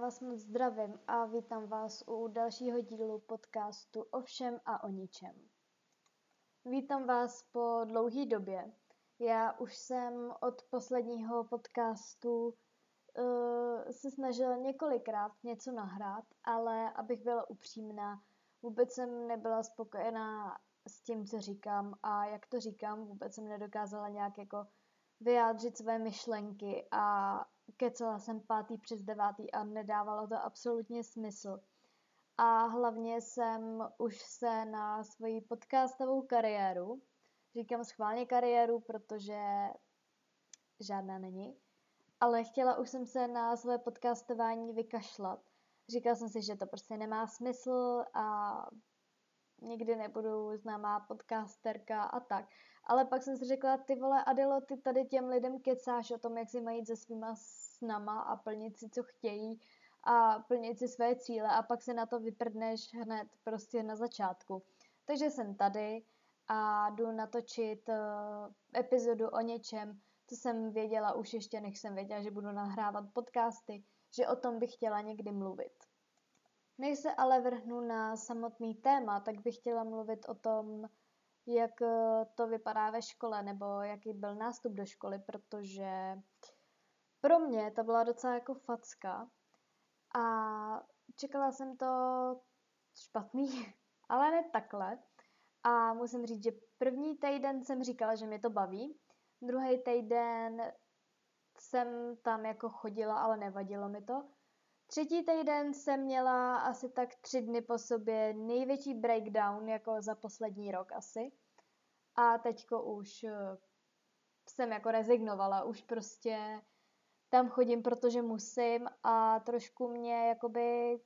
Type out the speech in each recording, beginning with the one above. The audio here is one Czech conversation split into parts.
Vás moc zdravím a vítám vás u dalšího dílu podcastu o všem a o ničem. Vítám vás po dlouhé době. Já už jsem od posledního podcastu uh, se snažila několikrát něco nahrát, ale abych byla upřímná, vůbec jsem nebyla spokojená s tím, co říkám a jak to říkám, vůbec jsem nedokázala nějak jako vyjádřit své myšlenky a kecela jsem pátý přes devátý a nedávalo to absolutně smysl. A hlavně jsem už se na svoji podcastovou kariéru, říkám schválně kariéru, protože žádná není, ale chtěla už jsem se na své podcastování vykašlat. Říkala jsem si, že to prostě nemá smysl a nikdy nebudu známá podcasterka a tak. Ale pak jsem si řekla, ty vole Adelo, ty tady těm lidem kecáš o tom, jak si mají se svýma snama a plnit si, co chtějí a plnit si své cíle a pak se na to vyprdneš hned prostě na začátku. Takže jsem tady a jdu natočit uh, epizodu o něčem, co jsem věděla už ještě, než jsem věděla, že budu nahrávat podcasty, že o tom bych chtěla někdy mluvit. Než se ale vrhnu na samotný téma, tak bych chtěla mluvit o tom, jak eh, to vypadá ve škole, nebo jaký byl nástup do školy, protože pro mě to byla docela jako facka a čekala jsem to špatný, ale ne takhle. A musím říct, že první týden jsem říkala, že mě to baví, druhý týden jsem tam jako chodila, ale nevadilo mi to. Třetí týden jsem měla asi tak tři dny po sobě největší breakdown jako za poslední rok asi. A teďko už eh, jsem jako rezignovala, už prostě tam chodím, protože musím a trošku mě jakoby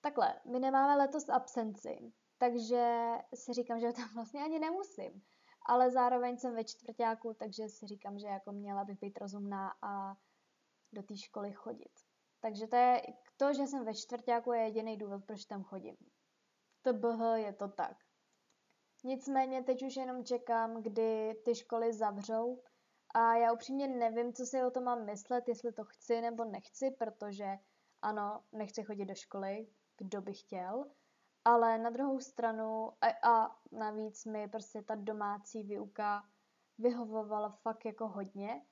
takhle, my nemáme letos absenci, takže si říkám, že tam vlastně ani nemusím. Ale zároveň jsem ve čtvrtáku, takže si říkám, že jako měla bych být rozumná a do té školy chodit. Takže to je to, že jsem ve čtvrtáku je jediný důvod, proč tam chodím. To BH je to tak. Nicméně teď už jenom čekám, kdy ty školy zavřou a já upřímně nevím, co si o tom mám myslet, jestli to chci nebo nechci, protože ano, nechci chodit do školy, kdo by chtěl, ale na druhou stranu a, a navíc mi prostě ta domácí výuka vyhovovala fakt jako hodně,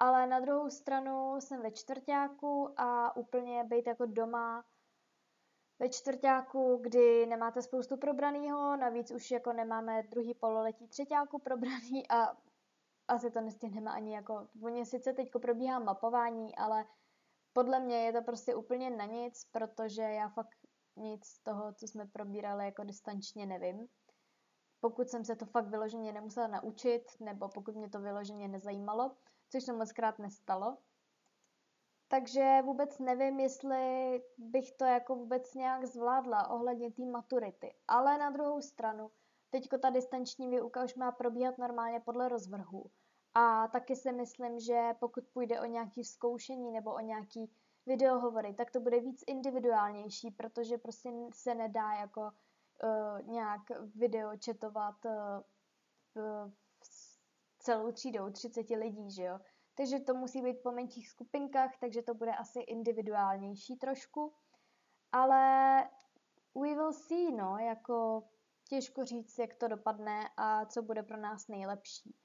ale na druhou stranu jsem ve čtvrtáku a úplně být jako doma ve čtvrtáku, kdy nemáte spoustu probranýho, navíc už jako nemáme druhý pololetí třetíku probraný a asi to nestihneme ani jako, oni sice teď probíhá mapování, ale podle mě je to prostě úplně na nic, protože já fakt nic z toho, co jsme probírali jako distančně nevím. Pokud jsem se to fakt vyloženě nemusela naučit, nebo pokud mě to vyloženě nezajímalo, což se moc krát nestalo. Takže vůbec nevím, jestli bych to jako vůbec nějak zvládla ohledně té maturity. Ale na druhou stranu, teďko ta distanční výuka už má probíhat normálně podle rozvrhu. A taky si myslím, že pokud půjde o nějaké zkoušení nebo o nějaký videohovory, tak to bude víc individuálnější, protože prostě se nedá jako uh, nějak video četovat uh, uh, celou třídou 30 lidí, že jo. Takže to musí být po menších skupinkách, takže to bude asi individuálnější trošku. Ale we will see, no, jako těžko říct, jak to dopadne a co bude pro nás nejlepší.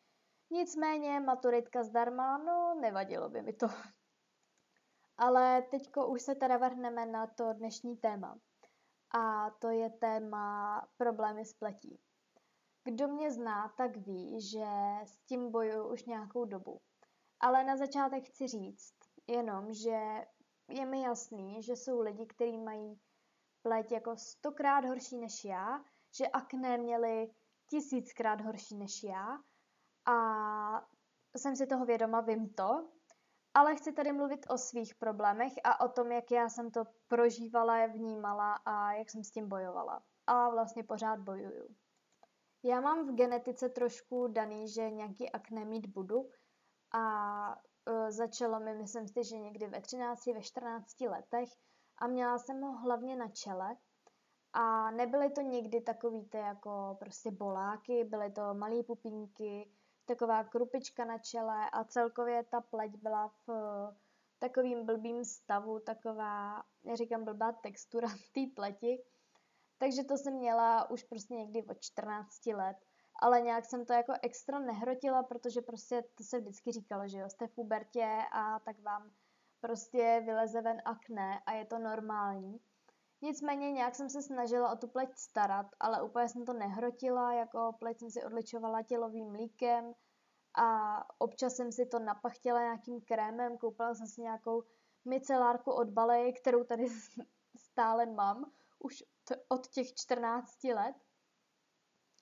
Nicméně maturitka zdarma, no nevadilo by mi to. Ale teďko už se teda vrhneme na to dnešní téma. A to je téma problémy s pletí. Kdo mě zná, tak ví, že s tím bojuju už nějakou dobu. Ale na začátek chci říct jenom, že je mi jasný, že jsou lidi, kteří mají pleť jako stokrát horší než já, že akné měli tisíckrát horší než já a jsem si toho vědoma, vím to, ale chci tady mluvit o svých problémech a o tom, jak já jsem to prožívala, vnímala a jak jsem s tím bojovala. A vlastně pořád bojuju. Já mám v genetice trošku daný, že nějaký akné mít budu. A uh, začalo mi, myslím si, že někdy ve 13, ve 14 letech. A měla jsem ho hlavně na čele. A nebyly to nikdy takový ty jako prostě boláky, byly to malé pupínky, taková krupička na čele a celkově ta pleť byla v takovým blbým stavu, taková, já říkám blbá textura té pleti. Takže to jsem měla už prostě někdy od 14 let. Ale nějak jsem to jako extra nehrotila, protože prostě to se vždycky říkalo, že jo, jste v pubertě a tak vám prostě vyleze ven akné a je to normální. Nicméně nějak jsem se snažila o tu pleť starat, ale úplně jsem to nehrotila, jako pleť jsem si odličovala tělovým mlíkem a občas jsem si to napachtila nějakým krémem, koupila jsem si nějakou micelárku od Balej, kterou tady stále mám, už od těch 14 let.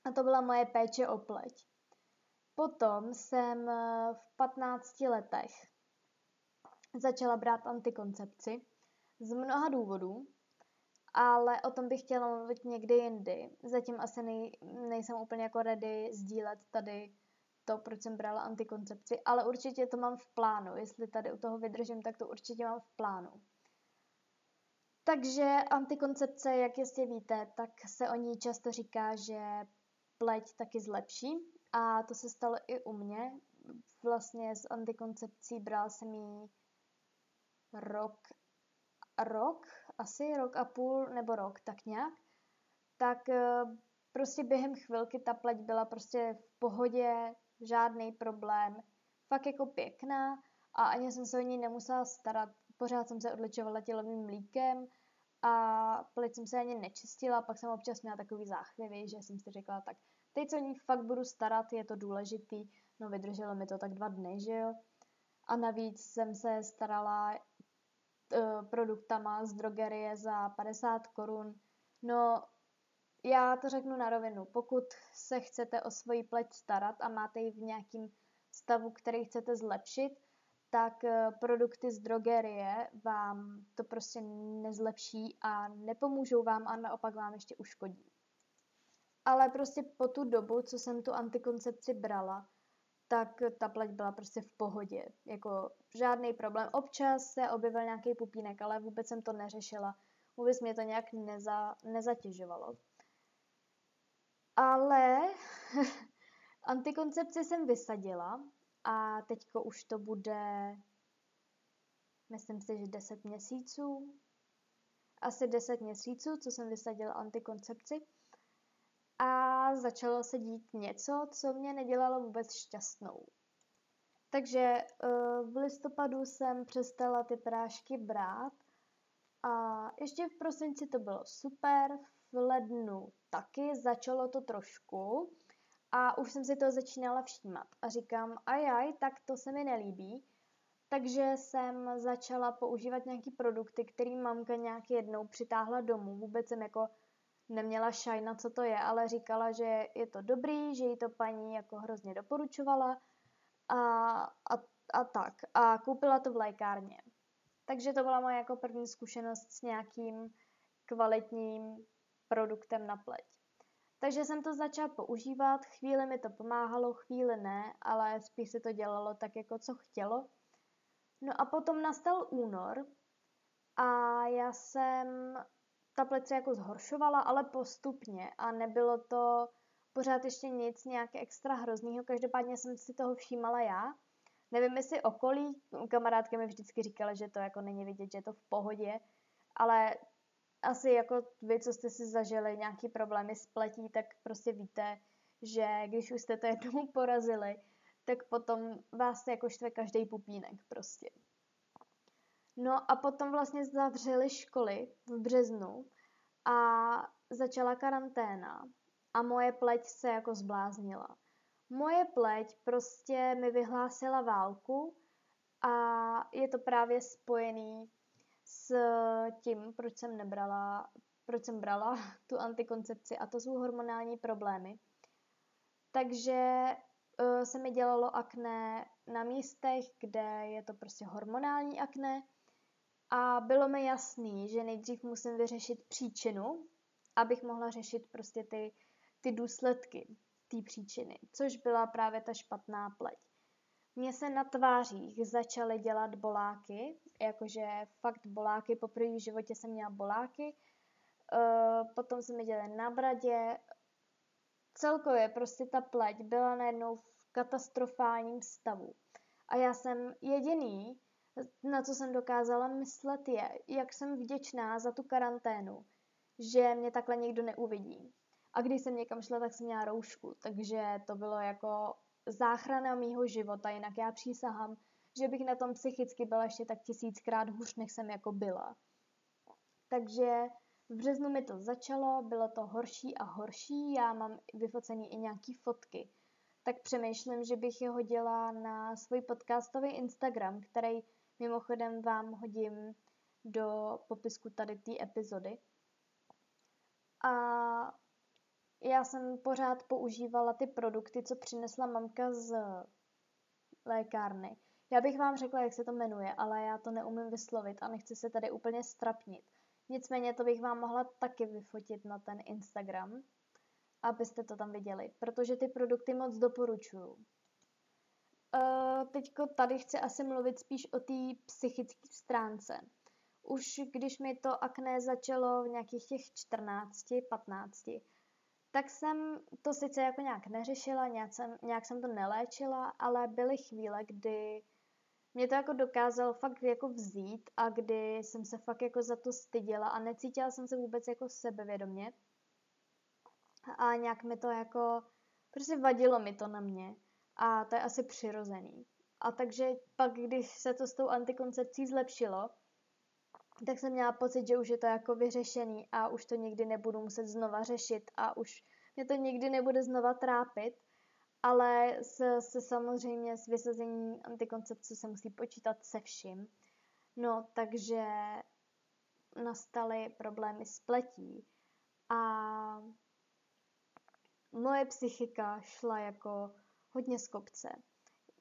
A to byla moje péče o pleť. Potom jsem eh, v 15 letech začala brát antikoncepci z mnoha důvodů, ale o tom bych chtěla mluvit někdy jindy. Zatím asi nej, nejsem úplně jako ready sdílet tady to, proč jsem brala antikoncepci, ale určitě to mám v plánu. Jestli tady u toho vydržím, tak to určitě mám v plánu. Takže antikoncepce, jak jistě víte, tak se o ní často říká, že pleť taky zlepší a to se stalo i u mě. Vlastně s antikoncepcí bral jsem ji rok, rok, asi rok a půl nebo rok, tak nějak. Tak eh, prostě během chvilky ta pleť byla prostě v pohodě, žádný problém, fakt jako pěkná a ani jsem se o ní nemusela starat. Pořád jsem se odličovala tělovým mlíkem a pleť jsem se ani nečistila, pak jsem občas měla takový záchvěvy, že jsem si řekla, tak teď se o ní fakt budu starat, je to důležitý, no vydrželo mi to tak dva dny, že jo. A navíc jsem se starala uh, produktama z drogerie za 50 korun. No, já to řeknu na rovinu. Pokud se chcete o svoji pleť starat a máte ji v nějakém stavu, který chcete zlepšit, tak eh, produkty z drogerie vám to prostě nezlepší a nepomůžou vám a naopak vám ještě uškodí. Ale prostě po tu dobu, co jsem tu antikoncepci brala, tak ta pleť byla prostě v pohodě. Jako žádný problém. Občas se objevil nějaký pupínek, ale vůbec jsem to neřešila. Vůbec mě to nějak neza, nezatěžovalo. Ale antikoncepci jsem vysadila a teďko už to bude, myslím si, že 10 měsíců. Asi 10 měsíců, co jsem vysadila antikoncepci. A začalo se dít něco, co mě nedělalo vůbec šťastnou. Takže eh, v listopadu jsem přestala ty prášky brát a ještě v prosinci to bylo super, v lednu taky začalo to trošku a už jsem si to začínala všímat. A říkám, ajaj, tak to se mi nelíbí. Takže jsem začala používat nějaký produkty, který mamka nějak jednou přitáhla domů. Vůbec jsem jako neměla šajna, co to je, ale říkala, že je to dobrý, že jí to paní jako hrozně doporučovala a, a, a tak. A koupila to v lékárně. Takže to byla moje jako první zkušenost s nějakým kvalitním produktem na pleť. Takže jsem to začala používat, chvíli mi to pomáhalo, chvíli ne, ale spíš se to dělalo tak, jako co chtělo. No a potom nastal únor a já jsem ta pleť se jako zhoršovala, ale postupně a nebylo to pořád ještě nic nějak extra hroznýho, každopádně jsem si toho všímala já. Nevím, jestli okolí, kamarádky mi vždycky říkala, že to jako není vidět, že je to v pohodě, ale asi jako vy, co jste si zažili nějaký problémy s pletí, tak prostě víte, že když už jste to jednou porazili, tak potom vás jako štve každý pupínek prostě. No a potom vlastně zavřeli školy v březnu a začala karanténa a moje pleť se jako zbláznila. Moje pleť prostě mi vyhlásila válku a je to právě spojený s tím, proč jsem nebrala, proč jsem brala tu antikoncepci a to jsou hormonální problémy. Takže uh, se mi dělalo akné na místech, kde je to prostě hormonální akné a bylo mi jasný, že nejdřív musím vyřešit příčinu, abych mohla řešit prostě ty, ty důsledky té příčiny, což byla právě ta špatná pleť. Mně se na tvářích začaly dělat boláky, jakože fakt boláky, poprvé v životě jsem měla boláky, uh, potom se mi dělaly na bradě, celkově prostě ta pleť byla najednou v katastrofálním stavu. A já jsem jediný, na co jsem dokázala myslet je, jak jsem vděčná za tu karanténu, že mě takhle nikdo neuvidí. A když jsem někam šla, tak jsem měla roušku, takže to bylo jako záchrana mýho života, jinak já přísahám, že bych na tom psychicky byla ještě tak tisíckrát hůř, než jsem jako byla. Takže v březnu mi to začalo, bylo to horší a horší, já mám vyfocený i nějaký fotky. Tak přemýšlím, že bych je hodila na svůj podcastový Instagram, který mimochodem vám hodím do popisku tady té epizody. A já jsem pořád používala ty produkty, co přinesla mamka z lékárny. Já bych vám řekla, jak se to jmenuje, ale já to neumím vyslovit a nechci se tady úplně strapnit. Nicméně to bych vám mohla taky vyfotit na ten Instagram, abyste to tam viděli, protože ty produkty moc doporučuju. Uh, teďko tady chci asi mluvit spíš o té psychické stránce. Už když mi to akné začalo v nějakých těch 14, 15, tak jsem to sice jako nějak neřešila, nějak jsem, nějak jsem to neléčila, ale byly chvíle, kdy mě to jako dokázalo fakt jako vzít a kdy jsem se fakt jako za to styděla a necítila jsem se vůbec jako sebevědomě. A nějak mi to jako, prostě vadilo mi to na mě a to je asi přirozený. A takže pak, když se to s tou antikoncepcí zlepšilo, tak jsem měla pocit, že už je to jako vyřešený a už to nikdy nebudu muset znova řešit a už mě to nikdy nebude znova trápit ale se, se samozřejmě s vysazení antikoncepce se musí počítat se vším. No, takže nastaly problémy s pletí a moje psychika šla jako hodně z kopce.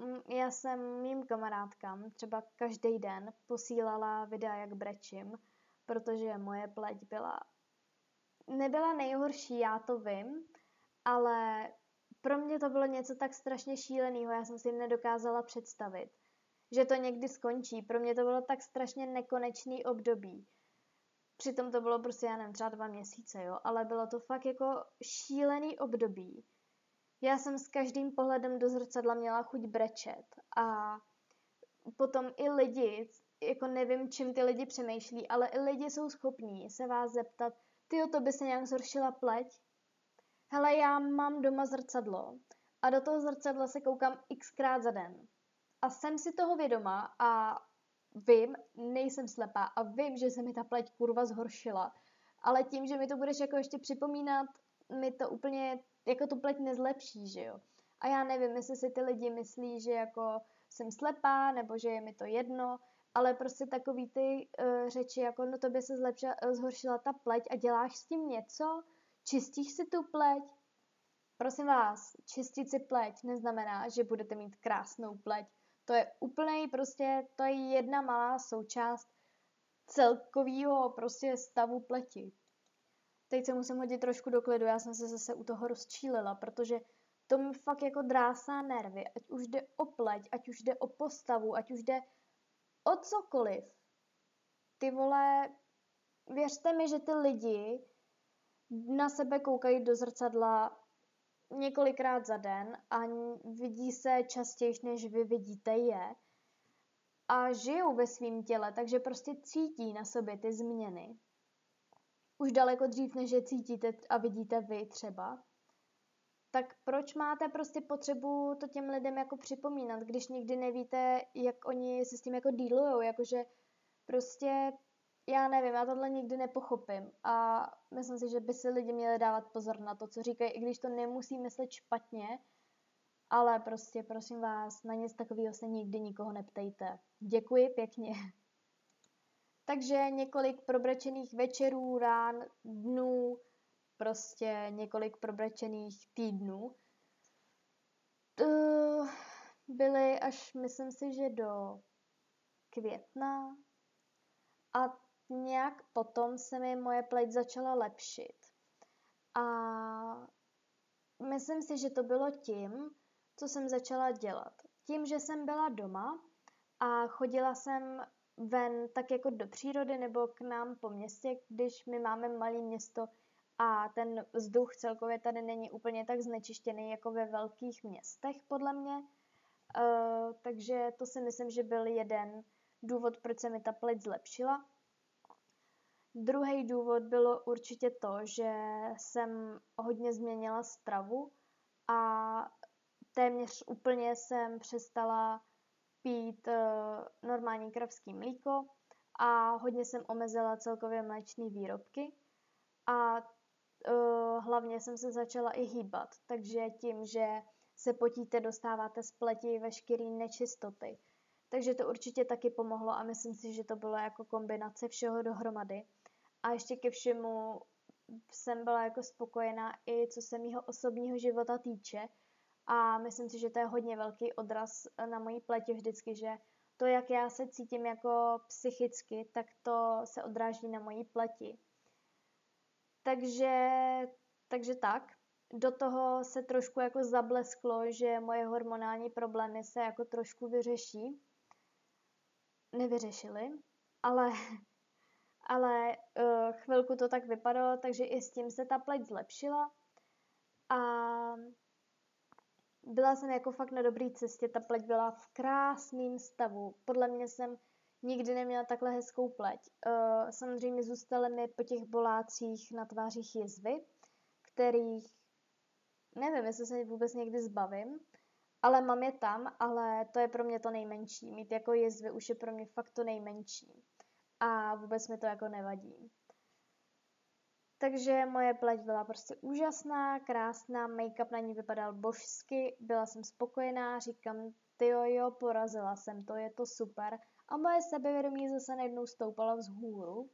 Mm, já jsem mým kamarádkám třeba každý den posílala videa, jak brečím, protože moje pleť byla nebyla nejhorší, já to vím, ale pro mě to bylo něco tak strašně šíleného, já jsem si nedokázala představit, že to někdy skončí. Pro mě to bylo tak strašně nekonečný období. Přitom to bylo prostě, já nevím, třeba dva měsíce, jo, ale bylo to fakt jako šílený období. Já jsem s každým pohledem do zrcadla měla chuť brečet a potom i lidi, jako nevím, čím ty lidi přemýšlí, ale i lidi jsou schopní se vás zeptat, ty to by se nějak zhoršila pleť? hele, já mám doma zrcadlo a do toho zrcadla se koukám xkrát za den. A jsem si toho vědoma a vím, nejsem slepá a vím, že se mi ta pleť kurva zhoršila. Ale tím, že mi to budeš jako ještě připomínat, mi to úplně jako tu pleť nezlepší, že jo. A já nevím, jestli si ty lidi myslí, že jako jsem slepá, nebo že je mi to jedno, ale prostě takový ty uh, řeči, jako no to by se zlepšila, zhoršila ta pleť a děláš s tím něco, Čistíš si tu pleť? Prosím vás, čistit si pleť neznamená, že budete mít krásnou pleť. To je úplně prostě, to je jedna malá součást celkového prostě stavu pleti. Teď se musím hodit trošku do klidu, já jsem se zase u toho rozčílila, protože to mi fakt jako drásá nervy, ať už jde o pleť, ať už jde o postavu, ať už jde o cokoliv. Ty vole, věřte mi, že ty lidi na sebe koukají do zrcadla několikrát za den a vidí se častěji, než vy vidíte je a žijou ve svém těle, takže prostě cítí na sobě ty změny. Už daleko dřív, než je cítíte a vidíte vy třeba. Tak proč máte prostě potřebu to těm lidem jako připomínat, když nikdy nevíte, jak oni se s tím jako dílujou, jakože prostě já nevím, já tohle nikdy nepochopím a myslím si, že by si lidi měli dávat pozor na to, co říkají, i když to nemusí myslet špatně, ale prostě prosím vás, na nic takového se nikdy nikoho neptejte. Děkuji pěkně. Takže několik probrečených večerů, rán, dnů, prostě několik probrečených týdnů. Byly až, myslím si, že do května. A nějak potom se mi moje pleť začala lepšit. A myslím si, že to bylo tím, co jsem začala dělat. Tím, že jsem byla doma a chodila jsem ven tak jako do přírody nebo k nám po městě, když my máme malé město a ten vzduch celkově tady není úplně tak znečištěný jako ve velkých městech, podle mě. Uh, takže to si myslím, že byl jeden důvod, proč se mi ta pleť zlepšila. Druhý důvod bylo určitě to, že jsem hodně změnila stravu a téměř úplně jsem přestala pít uh, normální kravský mlíko a hodně jsem omezila celkově mléčné výrobky a uh, hlavně jsem se začala i hýbat, takže tím, že se potíte, dostáváte z pleti veškeré nečistoty. Takže to určitě taky pomohlo a myslím si, že to bylo jako kombinace všeho dohromady. A ještě ke všemu jsem byla jako spokojená i co se mýho osobního života týče. A myslím si, že to je hodně velký odraz na mojí pleti vždycky, že to, jak já se cítím jako psychicky, tak to se odráží na mojí pleti. Takže, takže tak. Do toho se trošku jako zablesklo, že moje hormonální problémy se jako trošku vyřeší. Nevyřešily, ale ale uh, chvilku to tak vypadalo, takže i s tím se ta pleť zlepšila a byla jsem jako fakt na dobré cestě, ta pleť byla v krásném stavu. Podle mě jsem nikdy neměla takhle hezkou pleť. Uh, samozřejmě zůstaly mi po těch bolácích na tvářích jizvy, kterých nevím, jestli se vůbec někdy zbavím, ale mám je tam, ale to je pro mě to nejmenší. Mít jako jizvy už je pro mě fakt to nejmenší a vůbec mi to jako nevadí. Takže moje pleť byla prostě úžasná, krásná, make-up na ní vypadal božsky, byla jsem spokojená, říkám, ty jo, jo, porazila jsem to, je to super. A moje sebevědomí zase najednou stoupala vzhůru.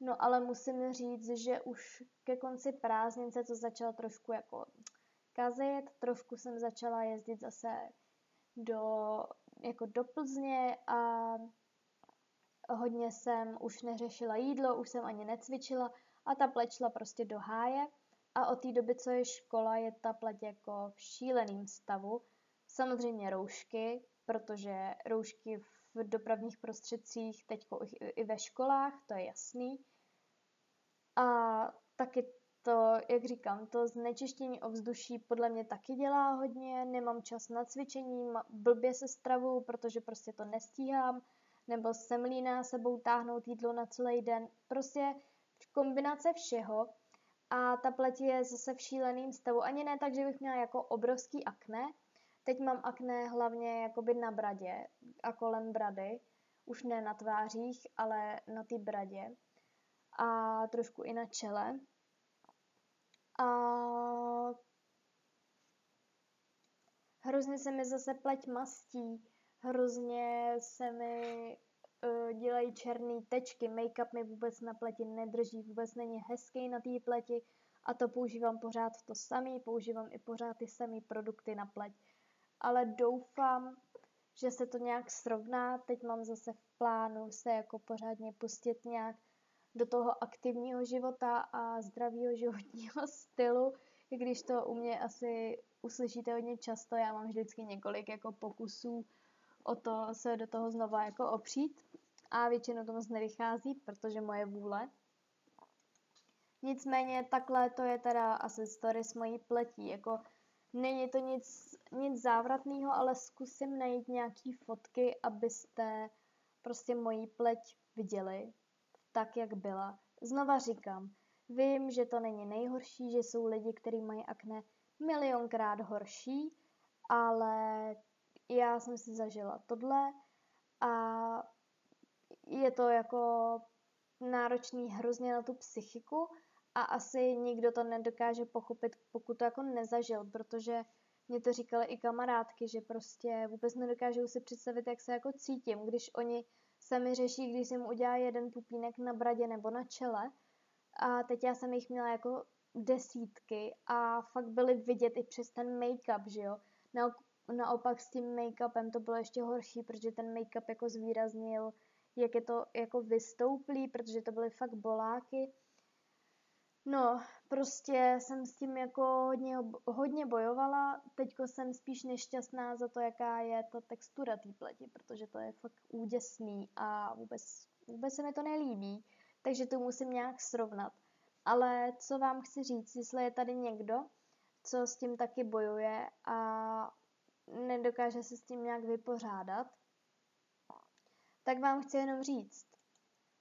No ale musím říct, že už ke konci prázdnin se to začalo trošku jako kazit, trošku jsem začala jezdit zase do, jako do Plzně a hodně jsem už neřešila jídlo, už jsem ani necvičila a ta pleť šla prostě do háje. A od té doby, co je škola, je ta pleť jako v šíleném stavu. Samozřejmě roušky, protože roušky v dopravních prostředcích, teď i ve školách, to je jasný. A taky to, jak říkám, to znečištění ovzduší podle mě taky dělá hodně, nemám čas na cvičení, blbě se stravu, protože prostě to nestíhám nebo semlína sebou táhnout jídlo na celý den. Prostě kombinace všeho a ta pleť je zase v šíleným stavu. Ani ne tak, že bych měla jako obrovský akné. Teď mám akné hlavně jakoby na bradě a kolem brady. Už ne na tvářích, ale na té bradě. A trošku i na čele. A hrozně se mi zase pleť mastí hrozně se mi dělají černé tečky, make-up mi vůbec na pleti nedrží, vůbec není hezký na té pleti a to používám pořád to samý, používám i pořád ty samé produkty na pleť. Ale doufám, že se to nějak srovná, teď mám zase v plánu se jako pořádně pustit nějak do toho aktivního života a zdravého životního stylu, i když to u mě asi uslyšíte hodně často, já mám vždycky několik jako pokusů o to se do toho znova jako opřít a většinou to moc nevychází, protože moje vůle. Nicméně takhle to je teda asi story s mojí pletí, jako není to nic, nic závratného, ale zkusím najít nějaký fotky, abyste prostě moji pleť viděli tak, jak byla. Znova říkám, vím, že to není nejhorší, že jsou lidi, kteří mají akné milionkrát horší, ale já jsem si zažila tohle a je to jako náročný hrozně na tu psychiku a asi nikdo to nedokáže pochopit, pokud to jako nezažil, protože mě to říkaly i kamarádky, že prostě vůbec nedokážou si představit, jak se jako cítím, když oni sami řeší, když jsem udělá jeden pupínek na bradě nebo na čele. A teď já jsem jich měla jako desítky a fakt byly vidět i přes ten make-up, že jo. Na, Naopak s tím make-upem to bylo ještě horší, protože ten make-up jako zvýraznil, jak je to jako vystouplý, protože to byly fakt boláky. No, prostě jsem s tím jako hodně, hodně bojovala. Teďko jsem spíš nešťastná za to, jaká je ta textura té pleti, protože to je fakt úděsný a vůbec, vůbec se mi to nelíbí. Takže to musím nějak srovnat. Ale co vám chci říct, jestli je tady někdo, co s tím taky bojuje a nedokáže se s tím nějak vypořádat, tak vám chci jenom říct.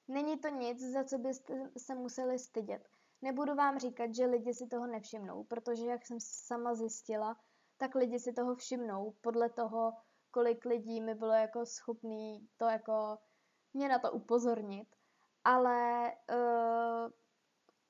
Není to nic, za co byste se museli stydět. Nebudu vám říkat, že lidi si toho nevšimnou, protože jak jsem sama zjistila, tak lidi si toho všimnou podle toho, kolik lidí mi bylo jako schopný to jako mě na to upozornit. Ale uh,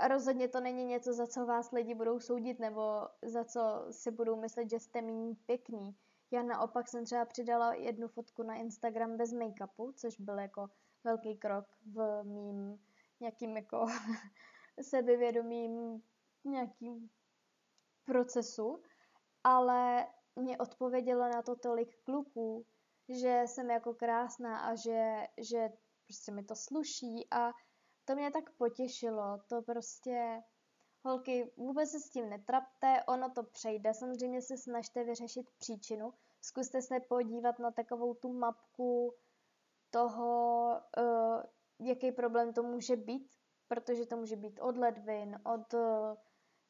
rozhodně to není něco, za co vás lidi budou soudit nebo za co si budou myslet, že jste méně pěkný. Já naopak jsem třeba přidala jednu fotku na Instagram bez make-upu, což byl jako velký krok v mým nějakým jako sebevědomým nějakým procesu, ale mě odpovědělo na to tolik kluků, že jsem jako krásná a že, že prostě mi to sluší a to mě tak potěšilo, to prostě, holky, vůbec se s tím netrapte, ono to přejde, samozřejmě se snažte vyřešit příčinu, zkuste se podívat na takovou tu mapku toho, uh, jaký problém to může být, protože to může být od ledvin, od uh,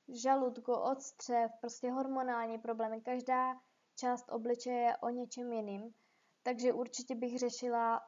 žaludku, od střev, prostě hormonální problémy, každá část obličeje je o něčem jiným, takže určitě bych řešila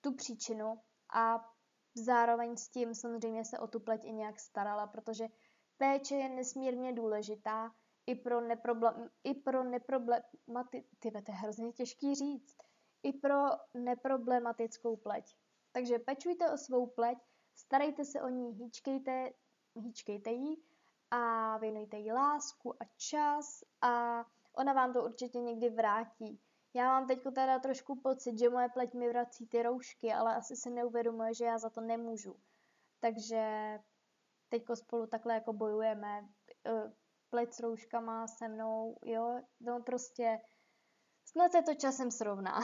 tu příčinu a zároveň s tím samozřejmě se o tu pleť i nějak starala, protože péče je nesmírně důležitá i pro, neproblem, i pro neproblemati... Tyve, to je hrozně těžký říct. I pro neproblematickou pleť. Takže pečujte o svou pleť, starejte se o ní, hýčkejte, hýčkejte jí a věnujte jí lásku a čas a ona vám to určitě někdy vrátí. Já mám teď teda trošku pocit, že moje pleť mi vrací ty roušky, ale asi se neuvědomuje, že já za to nemůžu. Takže teď spolu takhle jako bojujeme. E, pleť s rouškama se mnou, jo, no prostě snad se to časem srovná.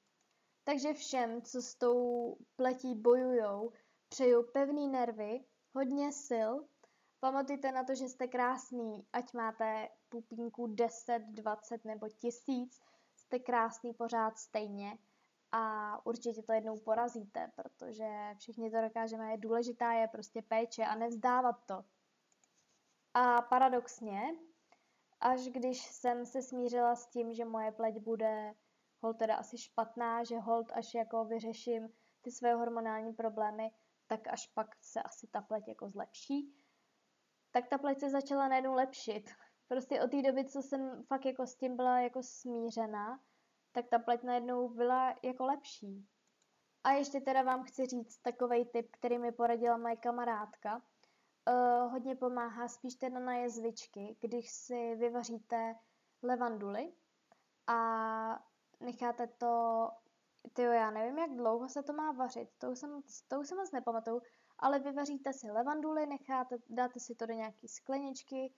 Takže všem, co s tou pletí bojujou, přeju pevný nervy, hodně sil. Pamatujte na to, že jste krásný, ať máte pupínku 10, 20 nebo tisíc, jste krásný pořád stejně a určitě to jednou porazíte, protože všichni to dokážeme, je důležitá je prostě péče a nevzdávat to. A paradoxně, až když jsem se smířila s tím, že moje pleť bude hold teda asi špatná, že hold až jako vyřeším ty své hormonální problémy, tak až pak se asi ta pleť jako zlepší, tak ta pleť se začala najednou lepšit prostě od té doby, co jsem fakt jako s tím byla jako smířená, tak ta pleť najednou byla jako lepší. A ještě teda vám chci říct takový tip, který mi poradila moje kamarádka. Uh, hodně pomáhá spíš teda na jezvičky, když si vyvaříte levanduly a necháte to, tyjo, já nevím, jak dlouho se to má vařit, to už jsem, to už jsem moc nepamatuju, ale vyvaříte si levanduly, necháte, dáte si to do nějaké skleničky,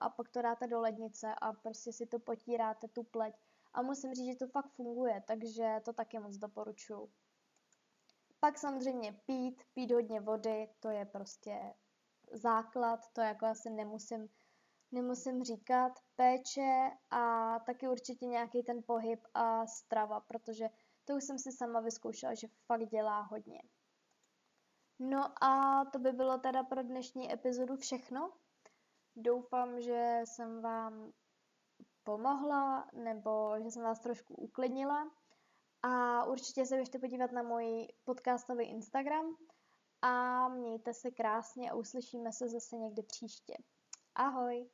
a pak to dáte do lednice a prostě si to potíráte tu pleť. A musím říct, že to fakt funguje, takže to taky moc doporučuju. Pak samozřejmě pít, pít hodně vody, to je prostě základ, to jako asi nemusím, nemusím říkat. Péče a taky určitě nějaký ten pohyb a strava, protože to už jsem si sama vyzkoušela, že fakt dělá hodně. No a to by bylo teda pro dnešní epizodu všechno. Doufám, že jsem vám pomohla nebo že jsem vás trošku uklidnila. A určitě se běžte podívat na můj podcastový Instagram a mějte se krásně a uslyšíme se zase někdy příště. Ahoj!